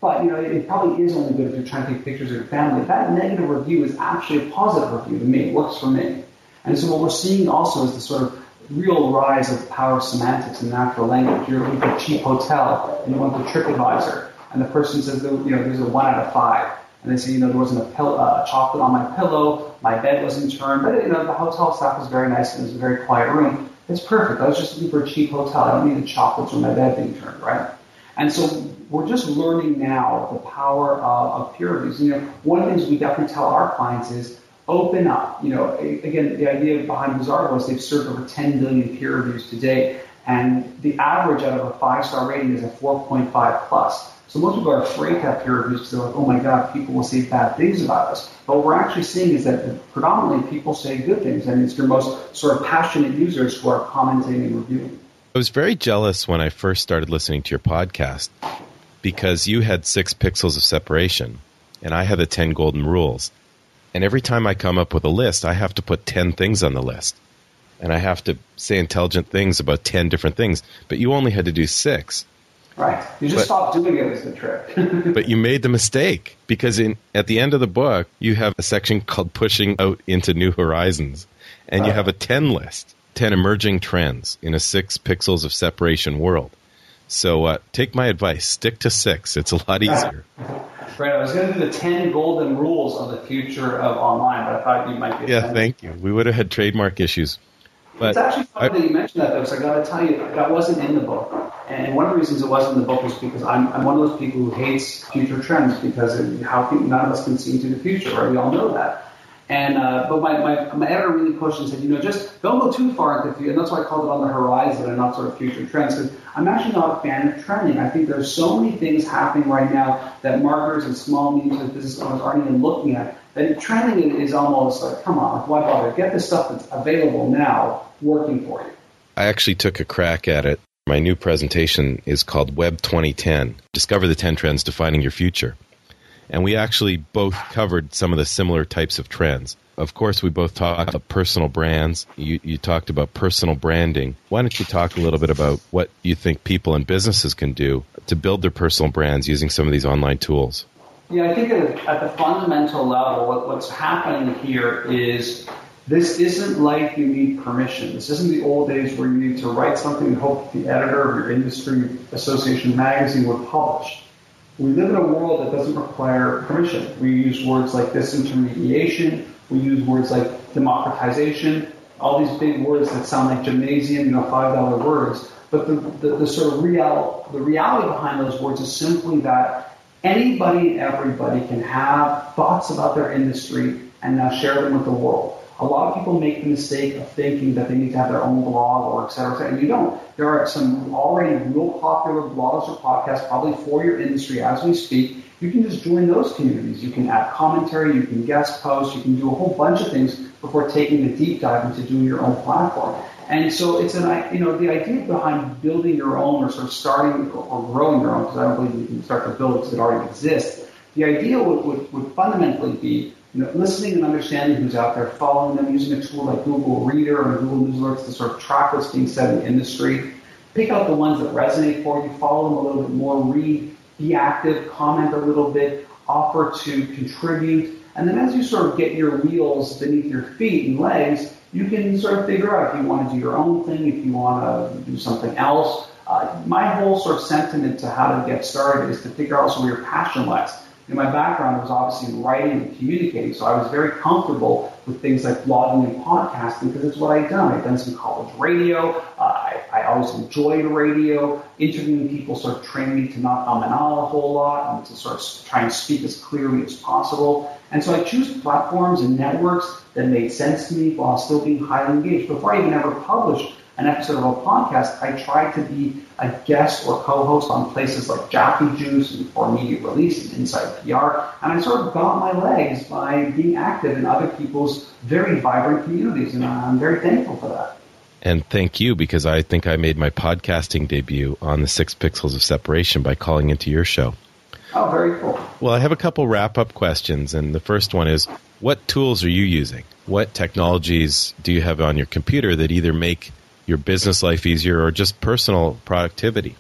But you know, it probably is only good if you're trying to take pictures of your family. That negative review is actually a positive review to me. It works for me. And so what we're seeing also is the sort of real rise of power semantics in natural language. You're looking for a cheap hotel and you want the TripAdvisor, and the person says, you know, there's a one out of five. and they say, you know, there wasn't a pill- uh, chocolate on my pillow, my bed wasn't turned, but you know, the hotel staff was very nice and it was a very quiet room. It's perfect. I was just looking for a cheap hotel. I don't need the chocolates or my bed being turned, right? And so we're just learning now the power of, of peer reviews. You know, one of the things we definitely tell our clients is open up. You know, again, the idea behind Bazaarvoice they've served over 10 billion peer reviews today, and the average out of a five-star rating is a 4.5 plus. So most people are afraid to have peer reviews because they're like, oh my God, people will say bad things about us. But what we're actually seeing is that predominantly people say good things, and it's your most sort of passionate users who are commenting and reviewing. I was very jealous when I first started listening to your podcast because you had six pixels of separation and I had the 10 golden rules. And every time I come up with a list, I have to put 10 things on the list. And I have to say intelligent things about 10 different things. But you only had to do six. Right. You just but, stop doing it is the trick. but you made the mistake because in at the end of the book you have a section called pushing out into new horizons and right. you have a 10 list, 10 emerging trends in a 6 pixels of separation world. So uh, take my advice, stick to 6. It's a lot easier. Right, I was going to do the 10 golden rules of the future of online, but I thought you might be. Yeah, thank you. We would have had trademark issues. But it's actually funny I, that you mentioned that, though, because I got to tell you, that wasn't in the book. And one of the reasons it wasn't in the book was because I'm, I'm one of those people who hates future trends because it, how none of us can see into the future, right? We all know that. And uh, but my, my, my editor really pushed and said, you know, just don't go too far into the future. And that's why I called it on the horizon and not sort of future trends. Because I'm actually not a fan of trending. I think there's so many things happening right now that marketers and small medium business owners aren't even looking at. That trending is almost like, come on, why bother? Get the stuff that's available now working for you. I actually took a crack at it. My new presentation is called Web 2010 Discover the 10 Trends Defining Your Future. And we actually both covered some of the similar types of trends. Of course, we both talked about personal brands. You, you talked about personal branding. Why don't you talk a little bit about what you think people and businesses can do to build their personal brands using some of these online tools? Yeah, I think at, the fundamental level, what, what's happening here is this isn't like you need permission. This isn't the old days where you need to write something and hope the editor of your industry association magazine would publish. We live in a world that doesn't require permission. We use words like disintermediation. We use words like democratization. All these big words that sound like gymnasium, you know, five dollar words. But the, the, the sort of real, the reality behind those words is simply that anybody and everybody can have thoughts about their industry and now share them with the world. A lot of people make the mistake of thinking that they need to have their own blog or et cetera, et cetera, and you don't. There are some already real popular blogs or podcasts probably for your industry as we speak. You can just join those communities. You can add commentary, you can guest post, you can do a whole bunch of things before taking the deep dive into doing your own platform. And so it's an, you know, the idea behind building your own or sort of starting or growing your own, because I don't believe you can start to build because it already exists. The idea would, would, would fundamentally be you know, listening and understanding who's out there, following them, using a tool like Google Reader or Google News Alerts to sort of track what's being said in the industry. Pick out the ones that resonate for you, follow them a little bit more, read, be active, comment a little bit, offer to contribute. And then as you sort of get your wheels beneath your feet and legs, you can sort of figure out if you want to do your own thing, if you want to do something else. Uh, my whole sort of sentiment to how to get started is to figure out where your passion lies in my background was obviously writing and communicating, so I was very comfortable with things like blogging and podcasting because it's what I'd done. I'd done some college radio. Uh, I, I, always enjoyed radio. Interviewing people sort of trained me to not um and ah a whole lot and to sort of try and speak as clearly as possible. And so I choose platforms and networks that made sense to me while still being highly engaged. Before I even ever published an episode of a podcast, I tried to be a guest or co-host on places like Jaffe Juice and For Immediate Release and Inside PR, and I sort of got my legs by being active in other people's very vibrant communities, and I'm very thankful for that. And thank you because I think I made my podcasting debut on the Six Pixels of Separation by calling into your show. Oh, very cool. Well, I have a couple wrap up questions, and the first one is what tools are you using? What technologies do you have on your computer that either make your business life easier or just personal productivity?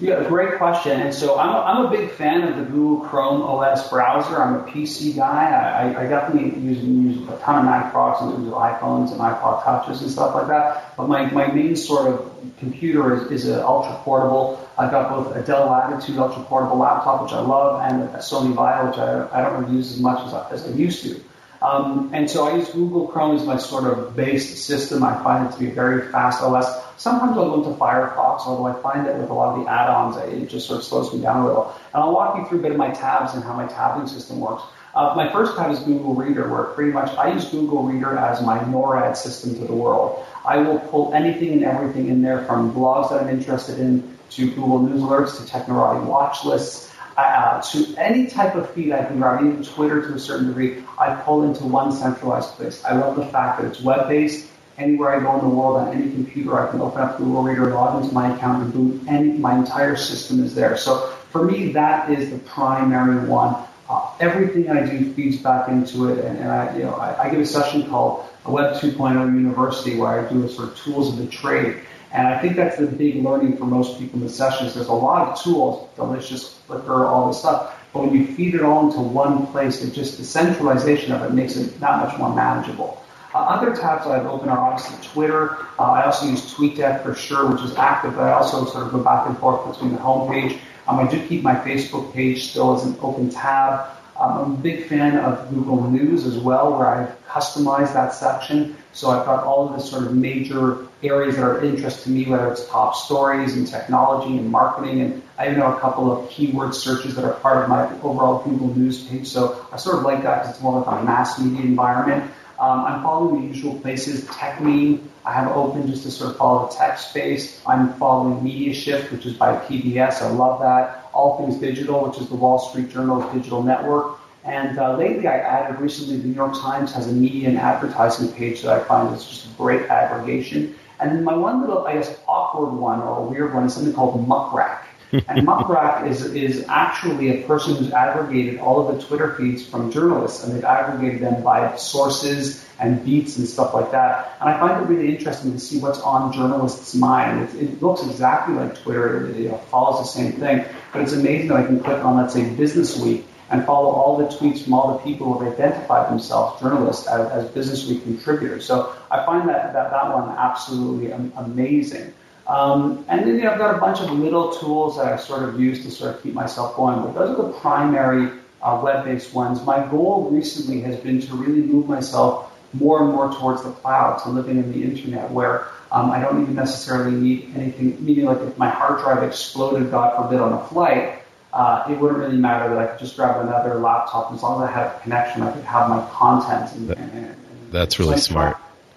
Yeah, great question. And so I'm a, I'm a big fan of the Google Chrome OS browser. I'm a PC guy. I, I definitely use, use a ton of Mac products and use iPhones and iPod Touches and stuff like that. But my, my main sort of computer is, is an ultra portable. I've got both a Dell Latitude ultra portable laptop, which I love, and a Sony Vaio, which I, I don't really use as much as I, as I used to. Um, and so I use Google Chrome as my sort of base system. I find it to be very fast OS. Sometimes I'll go into Firefox, although I find that with a lot of the add-ons, it just sort of slows me down a little. And I'll walk you through a bit of my tabs and how my tabbing system works. Uh, my first tab is Google Reader, where pretty much I use Google Reader as my NORAD system to the world. I will pull anything and everything in there from blogs that I'm interested in to Google News alerts to Technorati watch lists uh, to any type of feed I can grab, even Twitter to a certain degree, I pull into one centralized place. I love the fact that it's web-based. Anywhere I go in the world on any computer, I can open up Google Reader, log into my account, and boom, any, my entire system is there. So for me, that is the primary one. Uh, everything I do feeds back into it, and, and I, you know, I, I give a session called Web 2.0 University where I do a sort of tools of the trade. And I think that's the big learning for most people in the sessions. There's a lot of tools, delicious Flickr, all this stuff. But when you feed it all into one place, it just the centralization of it makes it that much more manageable. Uh, other tabs I've opened are obviously Twitter. Uh, I also use TweetDeck for sure, which is active, but I also sort of go back and forth between the homepage. Um, I do keep my Facebook page still as an open tab. I'm a big fan of Google News as well, where I've customized that section. So I've got all of the sort of major areas that are of interest to me, whether it's top stories and technology and marketing. And I even know a couple of keyword searches that are part of my overall Google News page. So I sort of like that because it's more like a mass media environment. Um, I'm following the usual places. TechMeme, I have open just to sort of follow the tech space. I'm following MediaShift, which is by PBS. I love that. All Things Digital, which is the Wall Street Journal's digital network. And uh, lately, I added recently, the New York Times has a media and advertising page that I find is just a great aggregation. And then my one little, I guess, awkward one or a weird one is something called Muckrack. And Muckrack is, is actually a person who's aggregated all of the Twitter feeds from journalists, and they've aggregated them by sources and beats and stuff like that. And I find it really interesting to see what's on journalists' mind. It, it looks exactly like Twitter. It, it uh, follows the same thing, but it's amazing that I can click on, let's say, Business Week and follow all the tweets from all the people who have identified themselves, journalists, as, as Business Week contributors. So I find that that, that one absolutely amazing. Um, and then you know, I've got a bunch of little tools that I sort of use to sort of keep myself going. But those are the primary uh, web-based ones. My goal recently has been to really move myself more and more towards the cloud, to living in the internet, where um, I don't even necessarily need anything. Meaning, like if my hard drive exploded, God forbid, on a flight, uh, it wouldn't really matter that I could just grab another laptop. As long as I had a connection, I could have my content. And, and, and That's really so smart.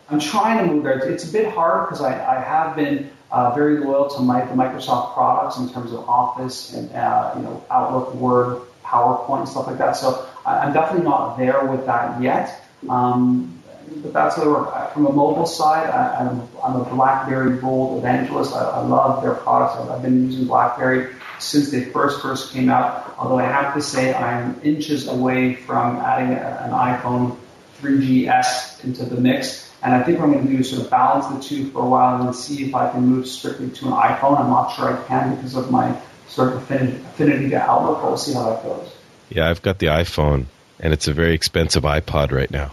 I'm trying to move there. It's, it's a bit hard because I, I have been uh, very loyal to my, the Microsoft products in terms of Office and uh, you know Outlook, Word, PowerPoint, stuff like that. So I, I'm definitely not there with that yet. Um, but that's where we're, from a mobile side, I, I'm, I'm a BlackBerry Bold evangelist. I, I love their products. I've, I've been using BlackBerry since they first first came out. Although I have to say I'm inches away from adding a, an iPhone 3GS into the mix. And I think what I'm going to do is sort of balance the two for a while and see if I can move strictly to an iPhone. I'm not sure I can because of my sort of affinity, to Outlook, but we'll see how that goes. Yeah, I've got the iPhone, and it's a very expensive iPod right now.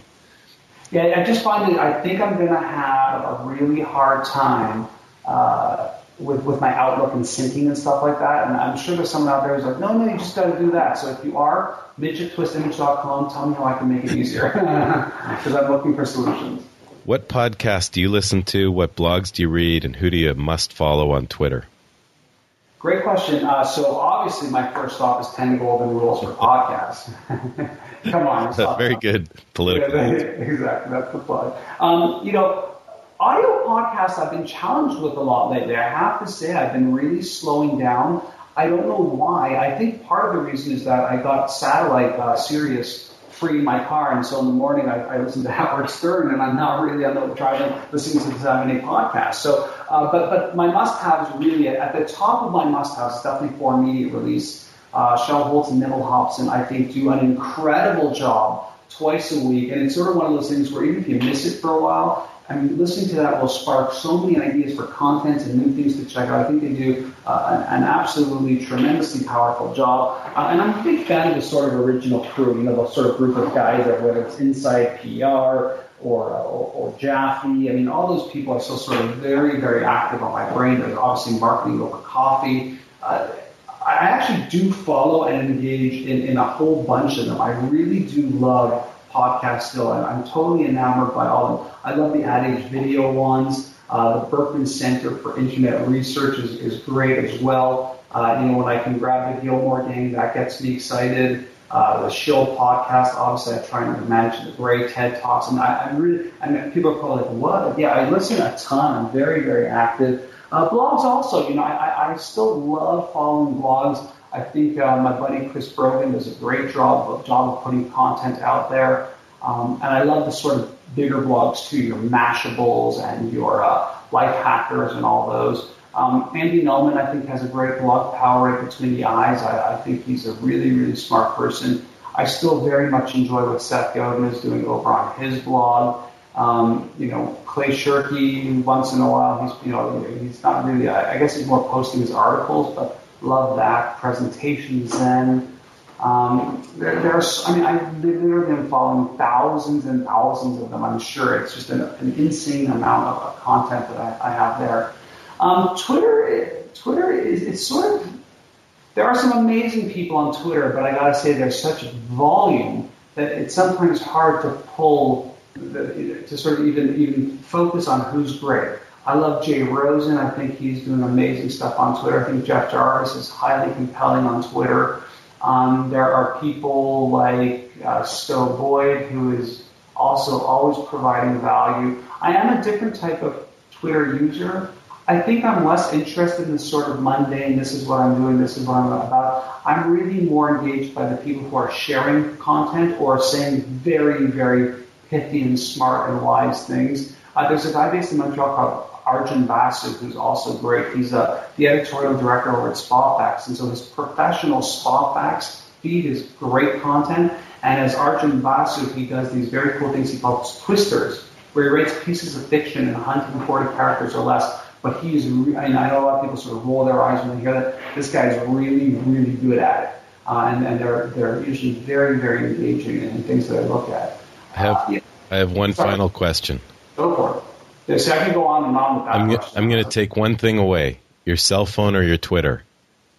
Yeah, I just find that I think I'm going to have a really hard time uh, with with my Outlook and syncing and stuff like that. And I'm sure there's someone out there who's like, no, no, you just got to do that. So if you are, mitch@twistimage.com, tell me how I can make it easier because I'm looking for solutions. What podcasts do you listen to? What blogs do you read? And who do you must follow on Twitter? Great question. Uh, so obviously, my first stop is 10 golden rules for podcasts. Come on. Very good political. Yeah, exactly. That's the plug. Um, you know, audio podcasts I've been challenged with a lot lately. I have to say I've been really slowing down. I don't know why. I think part of the reason is that I got satellite uh, Sirius free my car, and so in the morning I, I listen to Howard Stern, and I'm not really on the driving listening to the 7 podcast. So, uh, but but my must-haves really at the top of my must-haves definitely for immediate release. Uh, Shel Holtz and Neville Hobson, I think, do an incredible job twice a week, and it's sort of one of those things where even if you miss it for a while, I mean, listening to that will spark so many ideas for content and new things to check out. I think they do uh, an, an, absolutely tremendously powerful job. Uh, and I'm a big fan of the sort of original crew, you know, the sort of group of guys that whether it's Inside PR or, uh, or, or Jaffe, I mean, all those people are still sort of very, very active on my brain. There's obviously marketing over coffee. Uh, I actually do follow and engage in, in a whole bunch of them. I really do love podcast still. I'm, totally enamored by all of them. I love the Adage video ones. Uh, the Berkman Center for Internet Research is, is great as well. Uh, you know, when I can grab the Gillmor Gang, that gets me excited. Uh, the Shill podcast, obviously, I try and manage the great TED Talks, and I, I'm really, I mean, people are probably like, what? Yeah, I listen a ton. I'm very, very active. Uh, blogs also, you know, I, I still love following blogs. I think uh, my buddy Chris Brogan does a great job of, job of putting content out there. Um, and I love the sort of bigger blogs too, your Mashables and your uh, Life Hackers and all those. Um, Andy Nulman, I think, has a great blog, Power Right Between the Eyes. I, I think he's a really, really smart person. I still very much enjoy what Seth Godin is doing over on his blog. Um, you know, Clay Shirky, once in a while, he's, you know, he's not really, I guess he's more posting his articles, but love that. Presentations then. Um, there, there's, I mean, I've literally am following thousands and thousands of them. I'm sure it's just an, an insane amount of, of content that I, I have there. Um, Twitter, Twitter is it's sort of there are some amazing people on Twitter, but I gotta say there's such volume that it's sometimes hard to pull to sort of even even focus on who's great. I love Jay Rosen. I think he's doing amazing stuff on Twitter. I think Jeff Jarvis is highly compelling on Twitter. Um, there are people like uh, Stowe Boyd, who is also always providing value. I am a different type of Twitter user. I think I'm less interested in the sort of mundane, this is what I'm doing, this is what I'm about. I'm really more engaged by the people who are sharing content or saying very, very pithy and smart and wise things. Uh, there's a guy based in Montreal called Arjun Basu, who's also great. He's uh, the editorial director over at Spafax, and so his professional Spafax feed is great content. And as Arjun Basu, he does these very cool things he calls twisters, where he writes pieces of fiction in 140 characters or less. But he is, re- I, mean, I know a lot of people sort of roll their eyes when they hear that. This guy is really, really good at it. Uh, and, and they're, they're usually very, very engaging in things that I look at. I have, uh, yeah. I have one Sorry. final question. Go for it. Yeah, see, I can go on and on with that. I'm, g- I'm going to take one thing away your cell phone or your Twitter,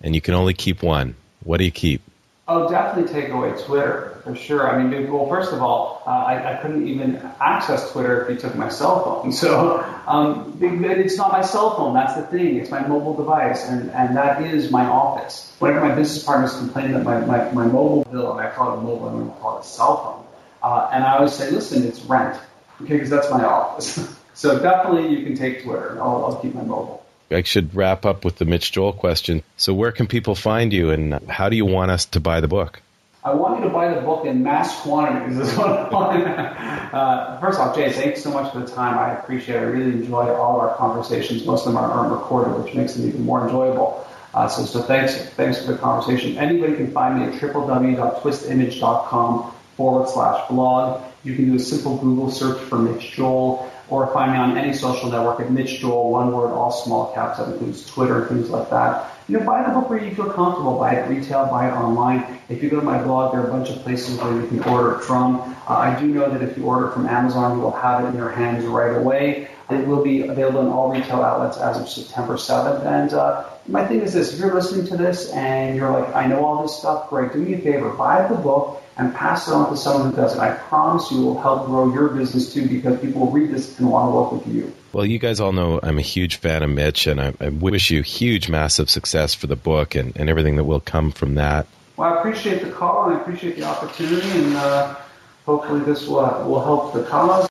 and you can only keep one. What do you keep? Oh, definitely take away Twitter for sure. I mean, well, first of all, uh, I, I, couldn't even access Twitter if you took my cell phone. So um, it's not my cell phone. That's the thing. It's my mobile device, and, and that is my office. Whenever my business partners complain that my, my, my mobile bill, and I call it a mobile, I don't call it a cell phone, uh, and I always say, listen, it's rent, okay, because that's my office. So definitely you can take Twitter. I'll, I'll keep my mobile. I should wrap up with the Mitch Joel question. So where can people find you and how do you want us to buy the book? I want you to buy the book in mass quantities. Is what I want. uh, first off, Jay, thanks so much for the time. I appreciate it. I really enjoy all of our conversations. Most of them aren't recorded, which makes them even more enjoyable. Uh, so, so thanks, thanks for the conversation. Anybody can find me at www.twistimage.com forward slash blog. You can do a simple Google search for Mitch Joel or find me on any social network at Mitch Joel, one word, all small caps. That includes Twitter, things like that. You know, buy the book where you feel comfortable. Buy it retail, buy it online. If you go to my blog, there are a bunch of places where you can order it from. Uh, I do know that if you order from Amazon, you will have it in your hands right away. It will be available in all retail outlets as of September 7th. And uh, my thing is this, if you're listening to this and you're like, I know all this stuff, great, do me a favor, buy the book and pass it on to someone who doesn't. I promise you it will help grow your business too because people will read this and want to work with you. Well, you guys all know I'm a huge fan of Mitch, and I, I wish you huge, massive success for the book and, and everything that will come from that. Well, I appreciate the call and I appreciate the opportunity, and uh, hopefully this will, will help the cause.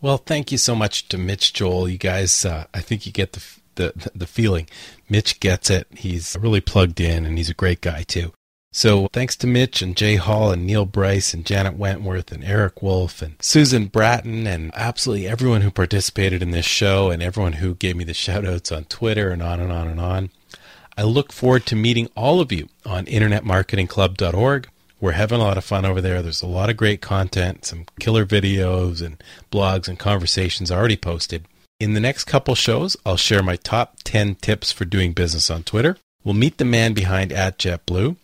Well, thank you so much to Mitch Joel. You guys, uh, I think you get the, the the feeling. Mitch gets it. He's really plugged in, and he's a great guy too. So thanks to Mitch and Jay Hall and Neil Bryce and Janet Wentworth and Eric Wolf and Susan Bratton and absolutely everyone who participated in this show and everyone who gave me the shout outs on Twitter and on and on and on. I look forward to meeting all of you on internetmarketingclub.org We're having a lot of fun over there. There's a lot of great content, some killer videos and blogs and conversations already posted. In the next couple shows, I'll share my top 10 tips for doing business on Twitter. We'll meet the man behind at JetBlue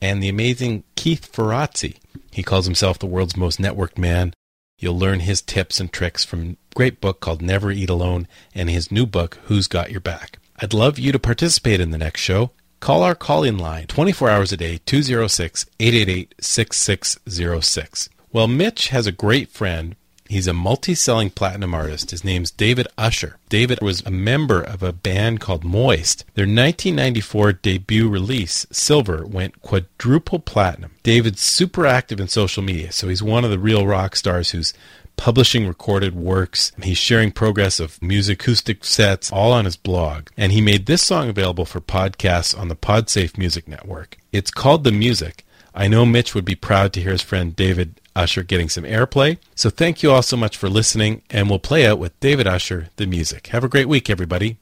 and the amazing Keith Ferrazzi. He calls himself the world's most networked man. You'll learn his tips and tricks from a great book called Never Eat Alone and his new book, Who's Got Your Back. I'd love you to participate in the next show. Call our call in line 24 hours a day, 206 888 6606. Well, Mitch has a great friend He's a multi selling platinum artist. His name's David Usher. David was a member of a band called Moist. Their 1994 debut release, Silver, went quadruple platinum. David's super active in social media, so he's one of the real rock stars who's publishing recorded works. He's sharing progress of music acoustic sets all on his blog. And he made this song available for podcasts on the Podsafe Music Network. It's called The Music. I know Mitch would be proud to hear his friend David Usher getting some airplay. So thank you all so much for listening, and we'll play out with David Usher, the music. Have a great week, everybody.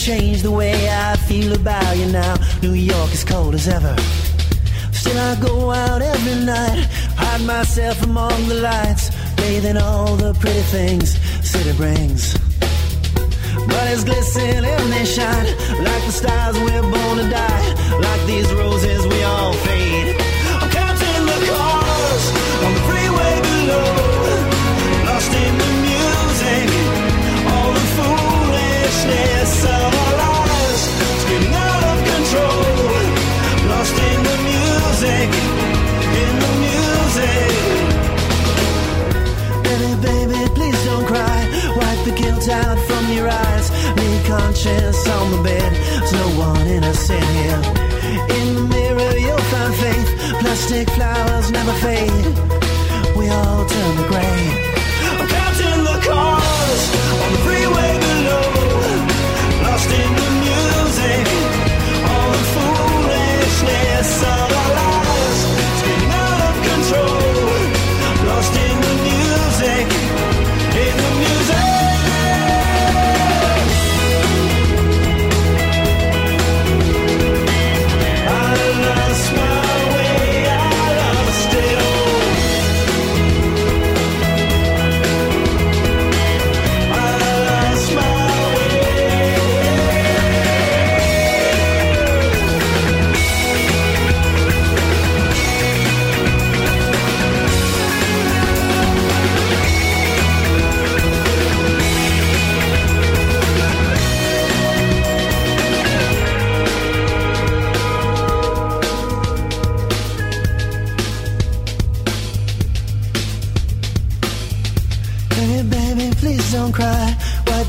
Change the way I feel about you now. New York is cold as ever. Still, I go out every night, hide myself among the lights, bathing all the pretty things city brings. Bodies glisten and they shine like the stars we're born to die. Like these roses, we all fade. Wipe out from your eyes. Leave conscience on the bed. There's no one innocent here. In the mirror, you'll find faith. Plastic flowers never fade. We all turn to gray. I'm counting the cars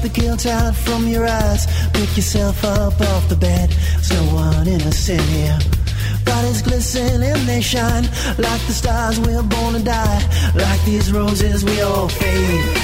the guilt out from your eyes. Pick yourself up off the bed. There's no one innocent here. Bodies glisten and they shine like the stars we're born to die. Like these roses, we all fade.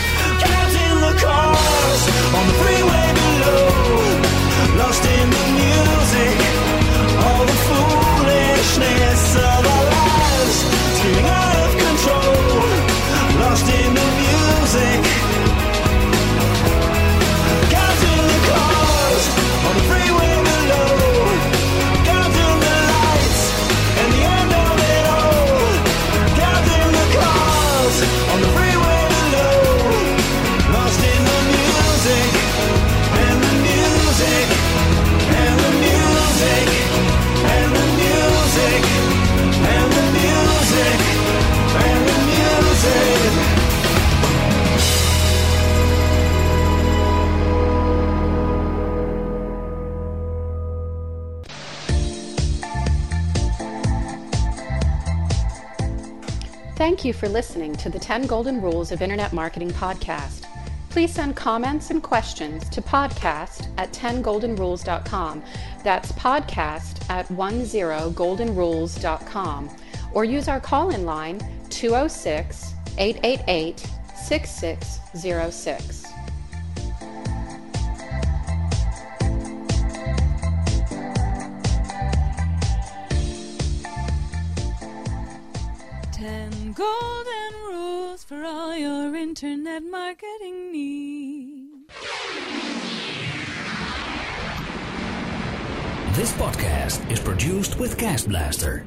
For listening to the 10 Golden Rules of Internet Marketing podcast. Please send comments and questions to podcast at 10goldenrules.com. That's podcast at 10goldenrules.com. or use our call in line 206 888 6606. For all your internet marketing needs. This podcast is produced with Cast Blaster.